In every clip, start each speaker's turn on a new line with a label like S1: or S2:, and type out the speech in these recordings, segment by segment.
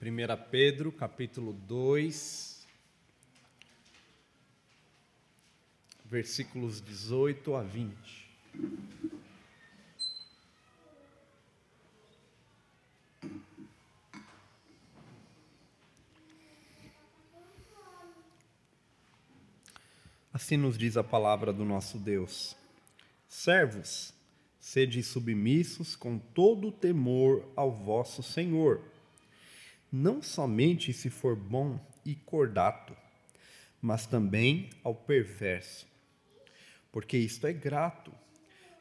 S1: 1 Pedro, capítulo 2, versículos 18 a 20. Assim nos diz a palavra do nosso Deus: Servos, sede submissos com todo o temor ao vosso Senhor não somente se for bom e cordato, mas também ao perverso. Porque isto é grato,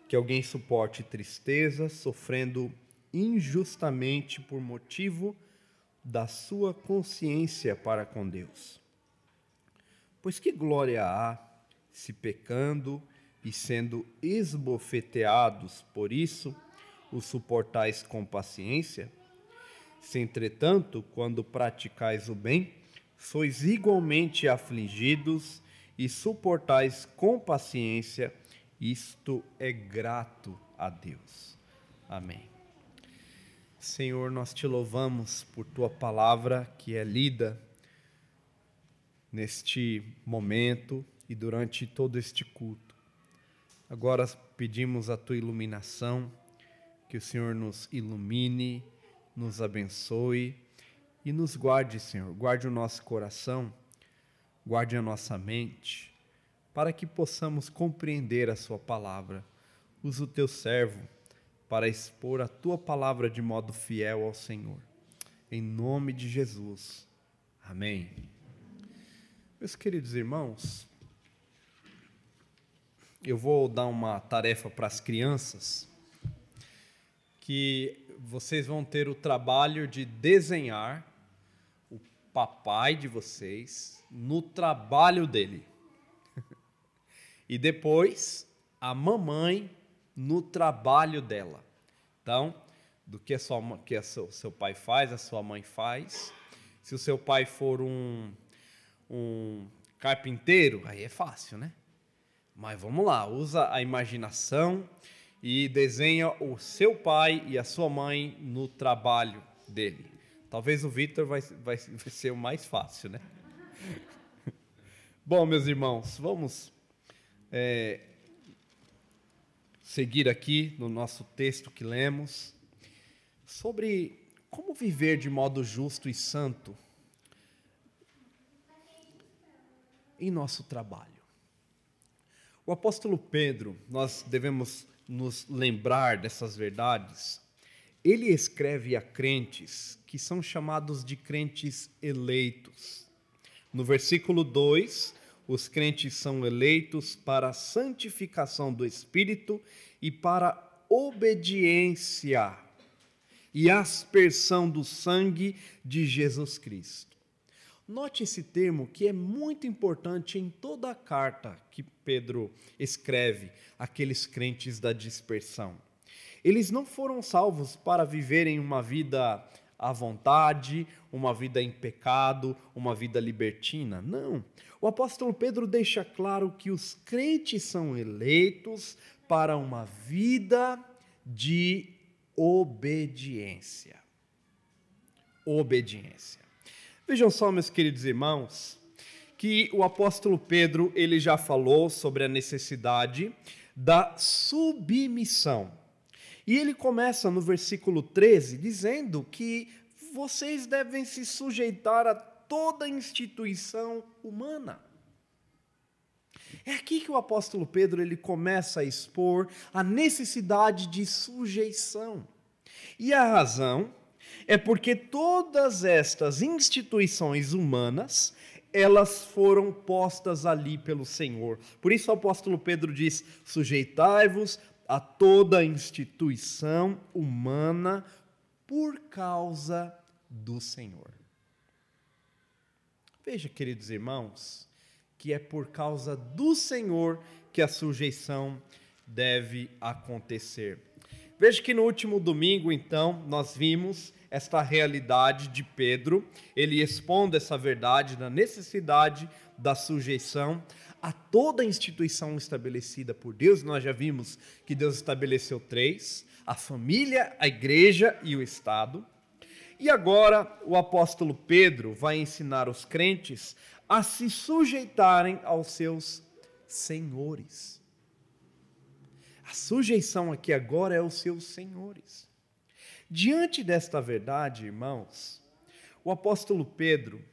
S1: que alguém suporte tristeza, sofrendo injustamente por motivo da sua consciência para com Deus. Pois que glória há se pecando e sendo esbofeteados por isso, o suportais com paciência? Se, entretanto, quando praticais o bem, sois igualmente afligidos e suportais com paciência, isto é grato a Deus. Amém. Senhor, nós te louvamos por tua palavra que é lida neste momento e durante todo este culto. Agora pedimos a tua iluminação, que o Senhor nos ilumine nos abençoe e nos guarde, Senhor. Guarde o nosso coração, guarde a nossa mente, para que possamos compreender a Sua palavra. Usa o teu servo para expor a tua palavra de modo fiel ao Senhor. Em nome de Jesus. Amém. Meus queridos irmãos, eu vou dar uma tarefa para as crianças que vocês vão ter o trabalho de desenhar o papai de vocês no trabalho dele. e depois a mamãe no trabalho dela. Então, do que, a sua, que a seu, seu pai faz, a sua mãe faz. Se o seu pai for um, um carpinteiro, aí é fácil, né? Mas vamos lá, usa a imaginação e desenha o seu pai e a sua mãe no trabalho dele. Talvez o Vitor vai, vai, vai ser o mais fácil, né? Bom, meus irmãos, vamos é, seguir aqui no nosso texto que lemos sobre como viver de modo justo e santo em nosso trabalho. O apóstolo Pedro, nós devemos nos lembrar dessas verdades, ele escreve a crentes que são chamados de crentes eleitos. No versículo 2, os crentes são eleitos para a santificação do Espírito e para obediência e aspersão do sangue de Jesus Cristo. Note esse termo que é muito importante em toda a carta que Pedro escreve àqueles crentes da dispersão. Eles não foram salvos para viverem uma vida à vontade, uma vida em pecado, uma vida libertina. Não. O apóstolo Pedro deixa claro que os crentes são eleitos para uma vida de obediência. Obediência. Vejam só, meus queridos irmãos, que o apóstolo Pedro ele já falou sobre a necessidade da submissão. E ele começa no versículo 13 dizendo que vocês devem se sujeitar a toda instituição humana. É aqui que o apóstolo Pedro ele começa a expor a necessidade de sujeição. E a razão é porque todas estas instituições humanas, elas foram postas ali pelo Senhor. Por isso o apóstolo Pedro diz: sujeitai-vos a toda instituição humana por causa do Senhor. Veja, queridos irmãos, que é por causa do Senhor que a sujeição deve acontecer. Veja que no último domingo, então, nós vimos esta realidade de Pedro, ele expondo essa verdade da necessidade da sujeição a toda instituição estabelecida por Deus. Nós já vimos que Deus estabeleceu três: a família, a igreja e o Estado. E agora o apóstolo Pedro vai ensinar os crentes a se sujeitarem aos seus senhores. A sujeição aqui agora é aos seus senhores. Diante desta verdade, irmãos, o apóstolo Pedro,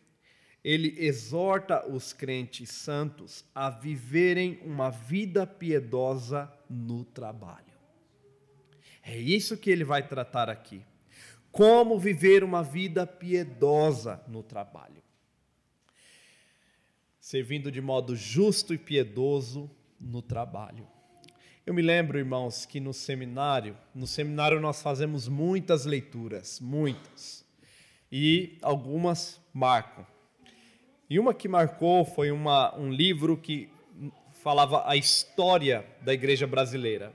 S1: ele exorta os crentes santos a viverem uma vida piedosa no trabalho. É isso que ele vai tratar aqui. Como viver uma vida piedosa no trabalho. Servindo de modo justo e piedoso no trabalho. Eu me lembro, irmãos, que no seminário, no seminário nós fazemos muitas leituras, muitas. E algumas marcam. E uma que marcou foi uma, um livro que falava a história da igreja brasileira.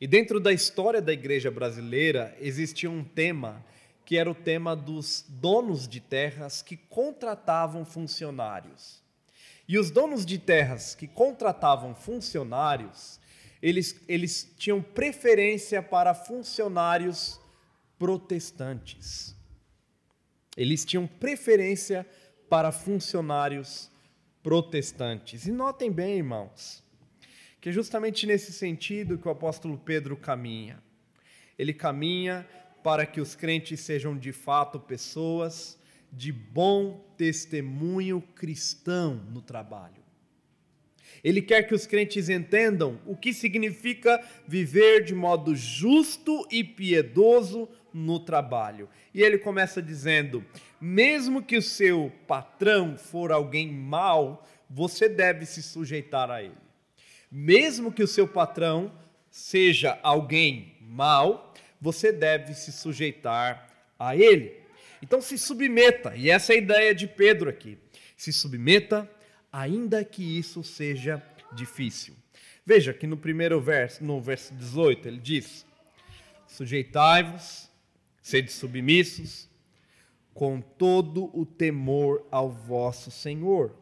S1: E dentro da história da igreja brasileira existia um tema que era o tema dos donos de terras que contratavam funcionários. E os donos de terras que contratavam funcionários, eles, eles tinham preferência para funcionários protestantes. Eles tinham preferência para funcionários protestantes. E notem bem, irmãos, que é justamente nesse sentido que o apóstolo Pedro caminha. Ele caminha para que os crentes sejam de fato pessoas de bom testemunho cristão no trabalho. Ele quer que os crentes entendam o que significa viver de modo justo e piedoso no trabalho. E ele começa dizendo: mesmo que o seu patrão for alguém mau, você deve se sujeitar a ele mesmo que o seu patrão seja alguém mau, você deve se sujeitar a ele. Então se submeta, e essa é a ideia de Pedro aqui. Se submeta, ainda que isso seja difícil. Veja que no primeiro verso, no verso 18, ele diz: Sujeitai-vos, sede submissos, com todo o temor ao vosso Senhor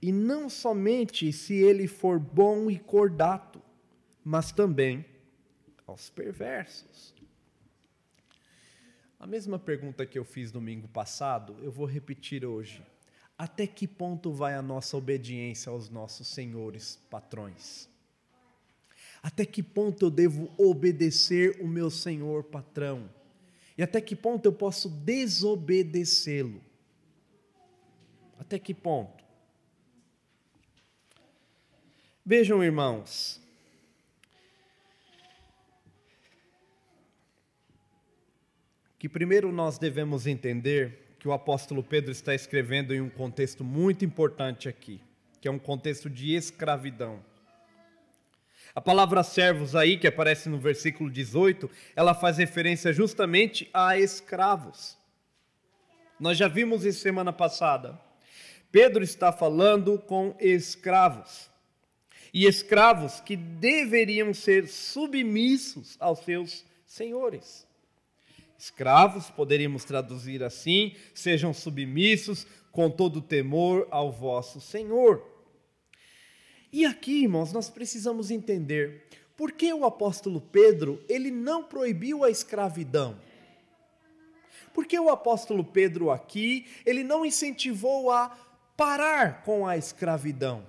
S1: e não somente se ele for bom e cordato, mas também aos perversos. A mesma pergunta que eu fiz domingo passado, eu vou repetir hoje. Até que ponto vai a nossa obediência aos nossos senhores patrões? Até que ponto eu devo obedecer o meu senhor patrão? E até que ponto eu posso desobedecê-lo? Até que ponto? Vejam, irmãos, que primeiro nós devemos entender que o apóstolo Pedro está escrevendo em um contexto muito importante aqui, que é um contexto de escravidão. A palavra servos aí, que aparece no versículo 18, ela faz referência justamente a escravos. Nós já vimos isso semana passada. Pedro está falando com escravos e escravos que deveriam ser submissos aos seus senhores. Escravos, poderíamos traduzir assim, sejam submissos com todo temor ao vosso Senhor. E aqui, irmãos, nós precisamos entender por que o apóstolo Pedro, ele não proibiu a escravidão. Porque o apóstolo Pedro aqui, ele não incentivou a parar com a escravidão.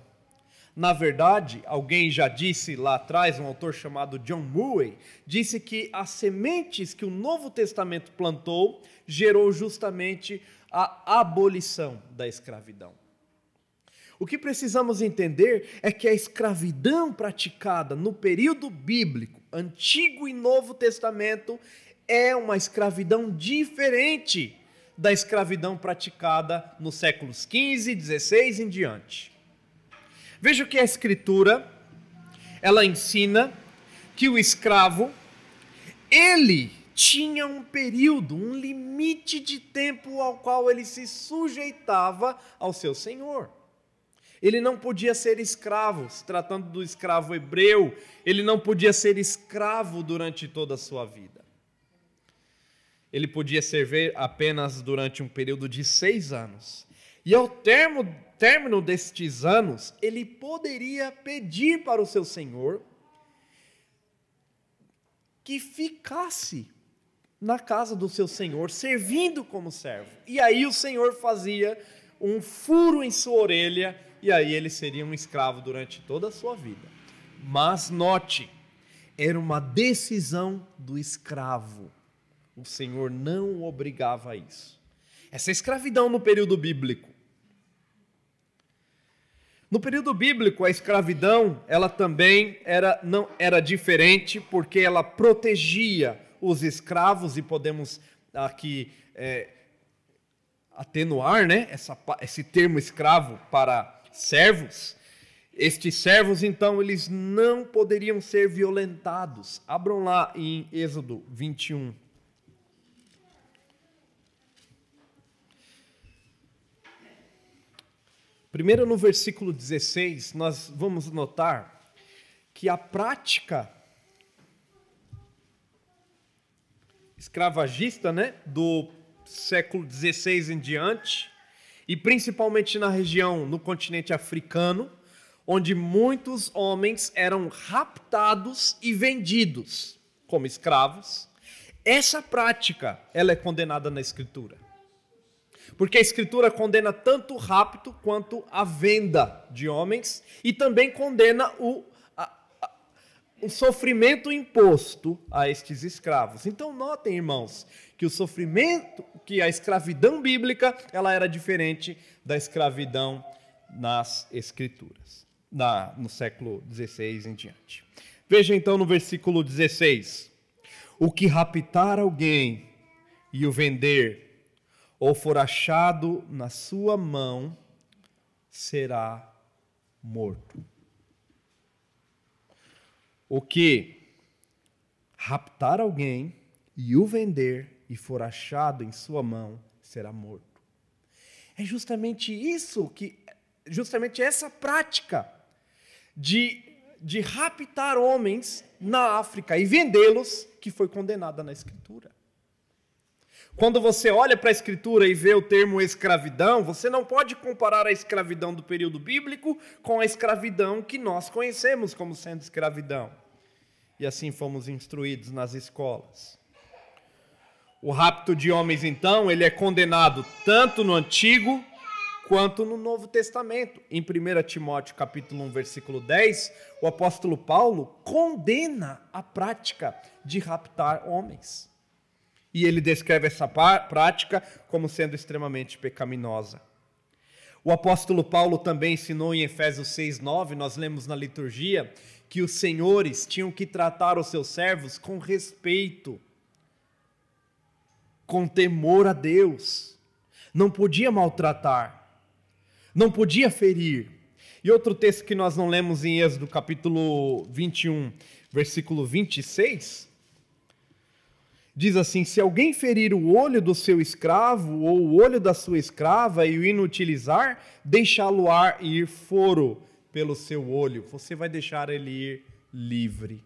S1: Na verdade, alguém já disse lá atrás, um autor chamado John Murray, disse que as sementes que o Novo Testamento plantou gerou justamente a abolição da escravidão. O que precisamos entender é que a escravidão praticada no período bíblico, Antigo e Novo Testamento, é uma escravidão diferente da escravidão praticada nos séculos 15, 16 em diante. Veja que a escritura ela ensina que o escravo ele tinha um período, um limite de tempo ao qual ele se sujeitava ao seu senhor. Ele não podia ser escravo, se tratando do escravo hebreu, ele não podia ser escravo durante toda a sua vida. Ele podia servir apenas durante um período de seis anos. E ao termo término destes anos, ele poderia pedir para o seu senhor que ficasse na casa do seu senhor, servindo como servo. E aí o senhor fazia um furo em sua orelha, e aí ele seria um escravo durante toda a sua vida. Mas note, era uma decisão do escravo. O Senhor não o obrigava a isso. Essa escravidão no período bíblico. No período bíblico, a escravidão, ela também era não era diferente porque ela protegia os escravos e podemos aqui é, atenuar, né, essa, esse termo escravo para servos. Estes servos, então, eles não poderiam ser violentados. Abram lá em Êxodo 21. Primeiro, no versículo 16, nós vamos notar que a prática escravagista né, do século 16 em diante, e principalmente na região, no continente africano, onde muitos homens eram raptados e vendidos como escravos. Essa prática, ela é condenada na escritura. Porque a escritura condena tanto o rapto quanto a venda de homens e também condena o, a, a, o sofrimento imposto a estes escravos. Então notem, irmãos, que o sofrimento, que a escravidão bíblica, ela era diferente da escravidão nas escrituras na, no século XVI em diante. Veja então no versículo 16: O que raptar alguém e o vender, ou for achado na sua mão, será morto. O que raptar alguém e o vender e for achado em sua mão, será morto. É justamente isso que justamente essa prática de, de raptar homens na África e vendê-los, que foi condenada na Escritura. Quando você olha para a Escritura e vê o termo escravidão, você não pode comparar a escravidão do período bíblico com a escravidão que nós conhecemos como sendo escravidão. E assim fomos instruídos nas escolas. O rapto de homens, então, ele é condenado tanto no Antigo quanto no Novo Testamento. Em 1 Timóteo capítulo 1, versículo 10, o apóstolo Paulo condena a prática de raptar homens. E ele descreve essa prática como sendo extremamente pecaminosa. O apóstolo Paulo também ensinou em Efésios 6, 9, nós lemos na liturgia, que os senhores tinham que tratar os seus servos com respeito, com temor a Deus. Não podia maltratar não podia ferir. E outro texto que nós não lemos em Êxodo, capítulo 21, versículo 26, diz assim: Se alguém ferir o olho do seu escravo ou o olho da sua escrava e o inutilizar, deixá-lo ar ir foro pelo seu olho. Você vai deixar ele ir livre.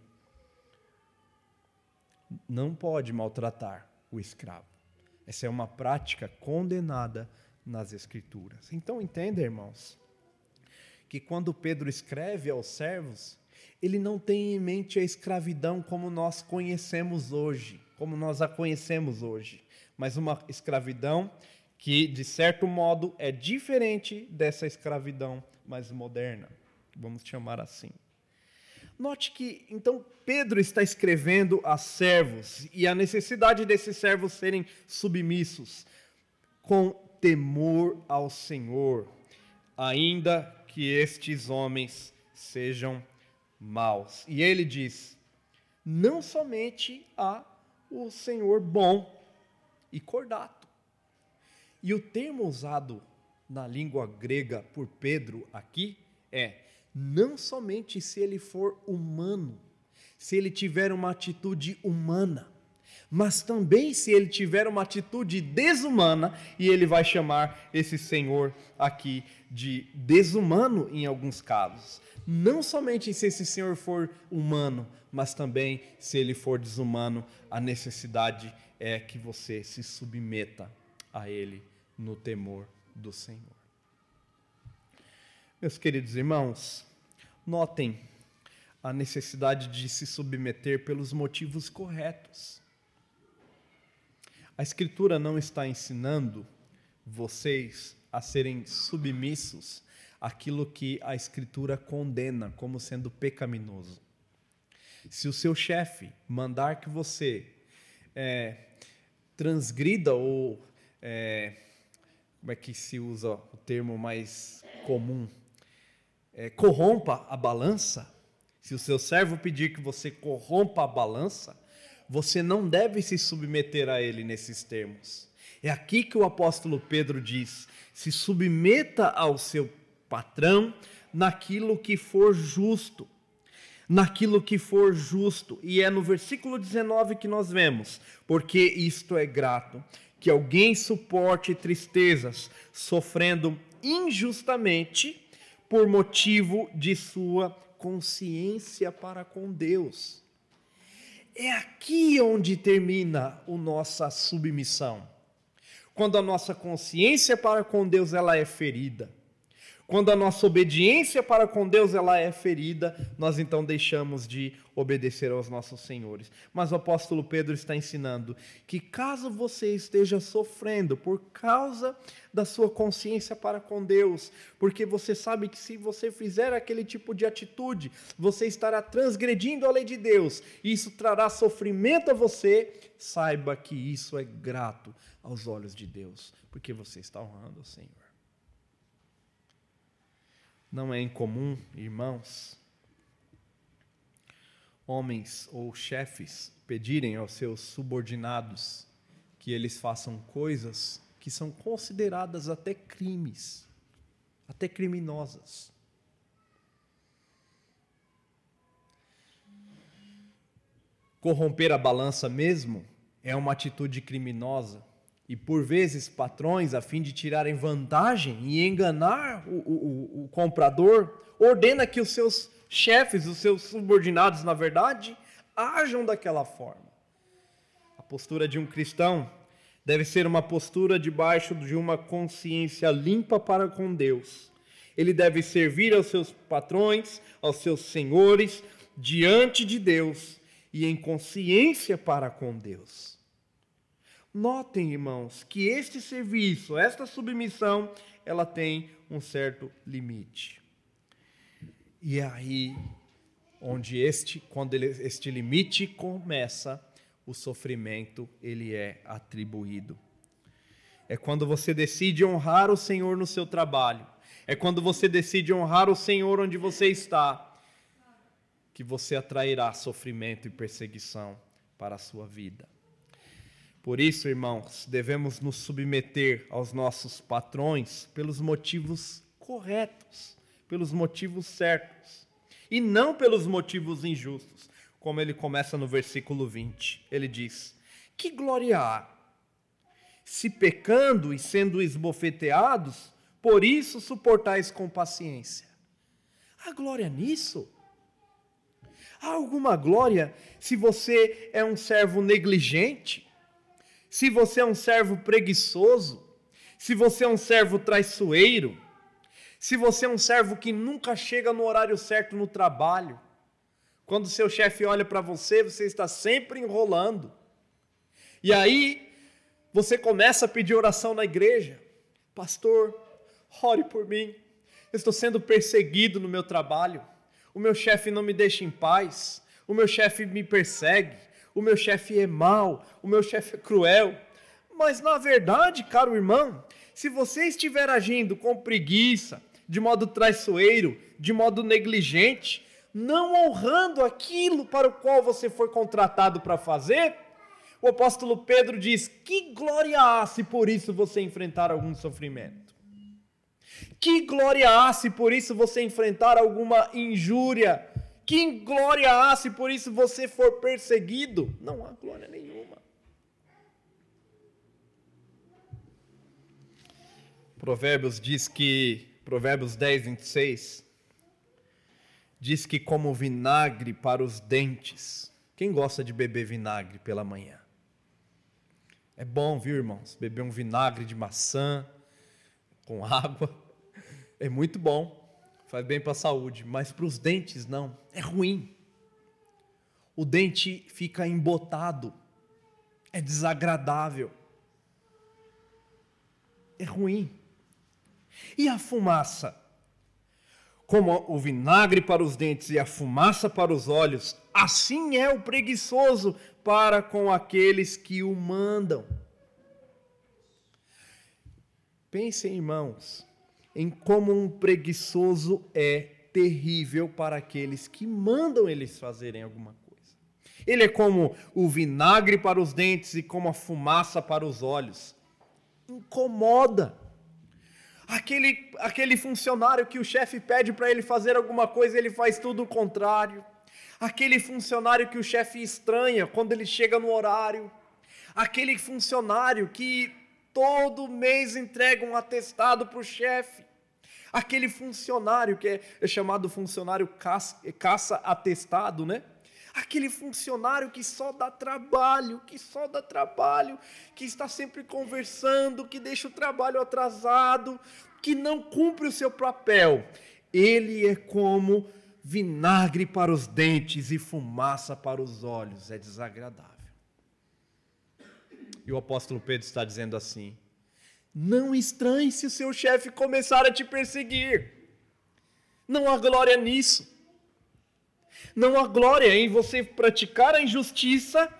S1: Não pode maltratar o escravo. Essa é uma prática condenada nas Escrituras. Então entenda, irmãos, que quando Pedro escreve aos servos, ele não tem em mente a escravidão como nós conhecemos hoje, como nós a conhecemos hoje, mas uma escravidão que, de certo modo, é diferente dessa escravidão mais moderna, vamos chamar assim. Note que, então, Pedro está escrevendo a servos e a necessidade desses servos serem submissos, com temor ao Senhor, ainda que estes homens sejam maus. E ele diz: não somente a o Senhor bom e cordato. E o termo usado na língua grega por Pedro aqui é não somente se ele for humano, se ele tiver uma atitude humana, mas também se ele tiver uma atitude desumana, e ele vai chamar esse senhor aqui de desumano em alguns casos. Não somente se esse senhor for humano, mas também se ele for desumano, a necessidade é que você se submeta a ele no temor do Senhor. Meus queridos irmãos, notem a necessidade de se submeter pelos motivos corretos. A Escritura não está ensinando vocês a serem submissos àquilo que a Escritura condena como sendo pecaminoso. Se o seu chefe mandar que você é, transgrida ou é, como é que se usa o termo mais comum? É, corrompa a balança. Se o seu servo pedir que você corrompa a balança, você não deve se submeter a ele nesses termos. É aqui que o apóstolo Pedro diz: se submeta ao seu patrão naquilo que for justo. Naquilo que for justo. E é no versículo 19 que nós vemos: porque isto é grato, que alguém suporte tristezas, sofrendo injustamente por motivo de sua consciência para com Deus. É aqui onde termina a nossa submissão. Quando a nossa consciência para com Deus ela é ferida. Quando a nossa obediência para com Deus ela é ferida, nós então deixamos de obedecer aos nossos senhores. Mas o apóstolo Pedro está ensinando que caso você esteja sofrendo por causa da sua consciência para com Deus, porque você sabe que se você fizer aquele tipo de atitude, você estará transgredindo a lei de Deus, e isso trará sofrimento a você, saiba que isso é grato aos olhos de Deus, porque você está honrando o Senhor. Não é incomum, irmãos, homens ou chefes pedirem aos seus subordinados que eles façam coisas que são consideradas até crimes, até criminosas. Corromper a balança mesmo é uma atitude criminosa e por vezes patrões, a fim de tirarem vantagem e enganar o, o, o, comprador, ordena que os seus chefes, os seus subordinados, na verdade, ajam daquela forma. A postura de um cristão deve ser uma postura debaixo de uma consciência limpa para com Deus. Ele deve servir aos seus patrões, aos seus senhores, diante de Deus e em consciência para com Deus. Notem, irmãos, que este serviço, esta submissão, ela tem um certo limite. E é aí onde este, quando ele, este limite começa, o sofrimento ele é atribuído. É quando você decide honrar o Senhor no seu trabalho. É quando você decide honrar o Senhor onde você está, que você atrairá sofrimento e perseguição para a sua vida. Por isso, irmãos, devemos nos submeter aos nossos patrões pelos motivos corretos, pelos motivos certos, e não pelos motivos injustos, como ele começa no versículo 20. Ele diz: Que glória há, se pecando e sendo esbofeteados, por isso suportais com paciência. Há glória nisso? Há alguma glória se você é um servo negligente? Se você é um servo preguiçoso, se você é um servo traiçoeiro, se você é um servo que nunca chega no horário certo no trabalho, quando seu chefe olha para você, você está sempre enrolando. E aí, você começa a pedir oração na igreja. Pastor, ore por mim. Eu estou sendo perseguido no meu trabalho. O meu chefe não me deixa em paz. O meu chefe me persegue o meu chefe é mau, o meu chefe é cruel. Mas na verdade, caro irmão, se você estiver agindo com preguiça, de modo traiçoeiro, de modo negligente, não honrando aquilo para o qual você foi contratado para fazer, o apóstolo Pedro diz: Que glória há se por isso você enfrentar algum sofrimento? Que glória há se por isso você enfrentar alguma injúria, que glória há se por isso você for perseguido? Não há glória nenhuma. Provérbios diz que, Provérbios 10, 26, diz que como vinagre para os dentes. Quem gosta de beber vinagre pela manhã? É bom, viu, irmãos? Beber um vinagre de maçã com água. É muito bom faz bem para a saúde, mas para os dentes não, é ruim. O dente fica embotado, é desagradável. é ruim. E a fumaça? Como o vinagre para os dentes e a fumaça para os olhos, assim é o preguiçoso para com aqueles que o mandam. Pensem, irmãos, em como um preguiçoso é terrível para aqueles que mandam eles fazerem alguma coisa. Ele é como o vinagre para os dentes e como a fumaça para os olhos. Incomoda. Aquele, aquele funcionário que o chefe pede para ele fazer alguma coisa, ele faz tudo o contrário. Aquele funcionário que o chefe estranha quando ele chega no horário. Aquele funcionário que todo mês entrega um atestado para o chefe. Aquele funcionário que é, é chamado funcionário caça-atestado, né? aquele funcionário que só dá trabalho, que só dá trabalho, que está sempre conversando, que deixa o trabalho atrasado, que não cumpre o seu papel. Ele é como vinagre para os dentes e fumaça para os olhos, é desagradável. E o apóstolo Pedro está dizendo assim: não estranhe se o seu chefe começar a te perseguir. Não há glória nisso. Não há glória em você praticar a injustiça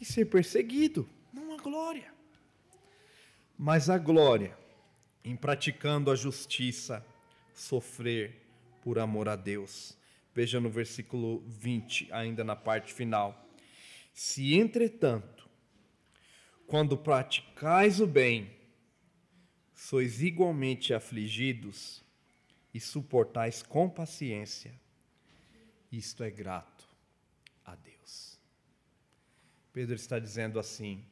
S1: e ser perseguido. Não há glória. Mas há glória em praticando a justiça, sofrer por amor a Deus. Veja no versículo 20, ainda na parte final. Se, entretanto, quando praticais o bem, sois igualmente afligidos e suportais com paciência, isto é grato a Deus. Pedro está dizendo assim: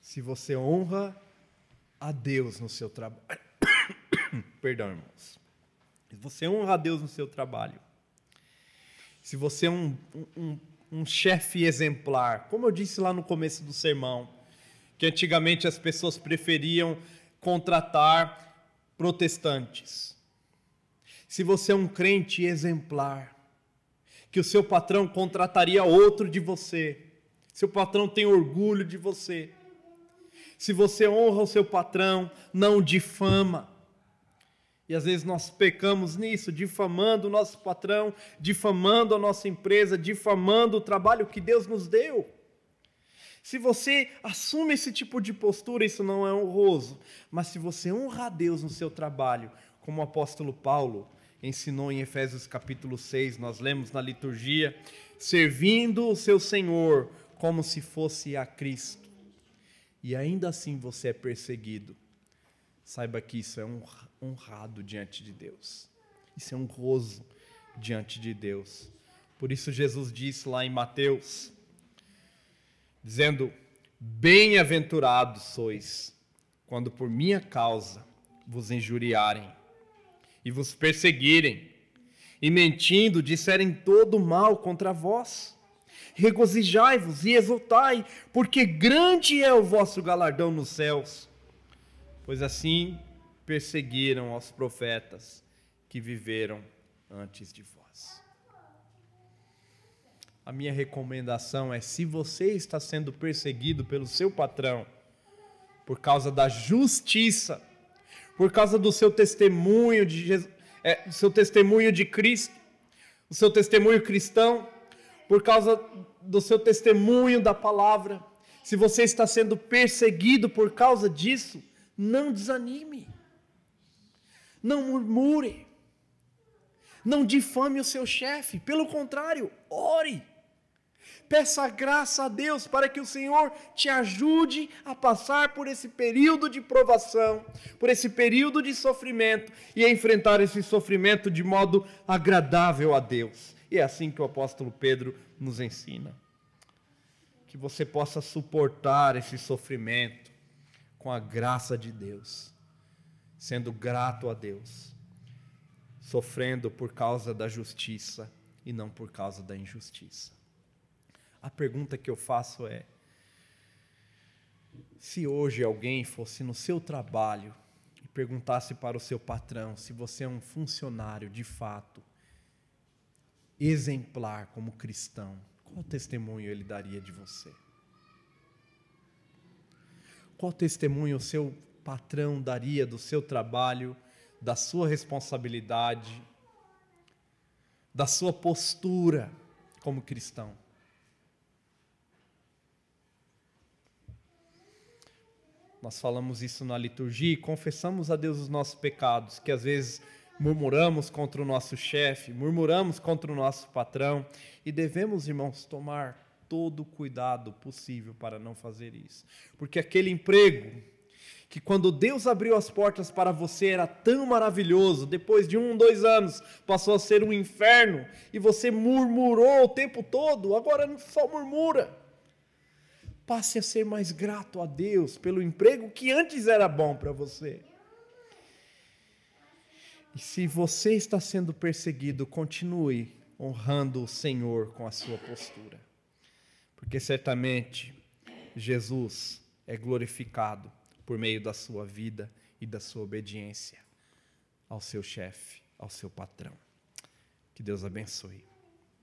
S1: se você honra a Deus no seu trabalho, perdão, irmãos, se você honra a Deus no seu trabalho, se você é um, um, um chefe exemplar, como eu disse lá no começo do sermão, que antigamente as pessoas preferiam contratar protestantes. Se você é um crente exemplar, que o seu patrão contrataria outro de você. Seu patrão tem orgulho de você. Se você honra o seu patrão, não difama. E às vezes nós pecamos nisso, difamando o nosso patrão, difamando a nossa empresa, difamando o trabalho que Deus nos deu. Se você assume esse tipo de postura, isso não é honroso. Mas se você honra a Deus no seu trabalho, como o apóstolo Paulo, ensinou em Efésios capítulo 6, nós lemos na liturgia, servindo o seu Senhor como se fosse a Cristo. E ainda assim você é perseguido. Saiba que isso é honrado diante de Deus. Isso é honroso diante de Deus. Por isso Jesus disse lá em Mateus, dizendo: Bem-aventurados sois quando por minha causa vos injuriarem e vos perseguirem, e mentindo disserem todo mal contra vós. Regozijai-vos e exultai, porque grande é o vosso galardão nos céus. Pois assim perseguiram aos profetas que viveram antes de vós. A minha recomendação é: se você está sendo perseguido pelo seu patrão por causa da justiça, por causa do seu testemunho de Jesus, é, seu testemunho de Cristo, o seu testemunho cristão, por causa do seu testemunho da palavra. Se você está sendo perseguido por causa disso, não desanime. Não murmure. Não difame o seu chefe. Pelo contrário, ore. Peça graça a Deus para que o Senhor te ajude a passar por esse período de provação, por esse período de sofrimento e a enfrentar esse sofrimento de modo agradável a Deus. E é assim que o apóstolo Pedro nos ensina. Que você possa suportar esse sofrimento com a graça de Deus, sendo grato a Deus, sofrendo por causa da justiça e não por causa da injustiça. A pergunta que eu faço é: se hoje alguém fosse no seu trabalho e perguntasse para o seu patrão se você é um funcionário de fato exemplar como cristão, qual testemunho ele daria de você? Qual testemunho o seu patrão daria do seu trabalho, da sua responsabilidade, da sua postura como cristão? Nós falamos isso na liturgia e confessamos a Deus os nossos pecados, que às vezes murmuramos contra o nosso chefe, murmuramos contra o nosso patrão, e devemos, irmãos, tomar todo o cuidado possível para não fazer isso. Porque aquele emprego que quando Deus abriu as portas para você era tão maravilhoso, depois de um, dois anos passou a ser um inferno e você murmurou o tempo todo, agora só murmura. Passe a ser mais grato a Deus pelo emprego que antes era bom para você. E se você está sendo perseguido, continue honrando o Senhor com a sua postura. Porque certamente Jesus é glorificado por meio da sua vida e da sua obediência ao seu chefe, ao seu patrão. Que Deus abençoe.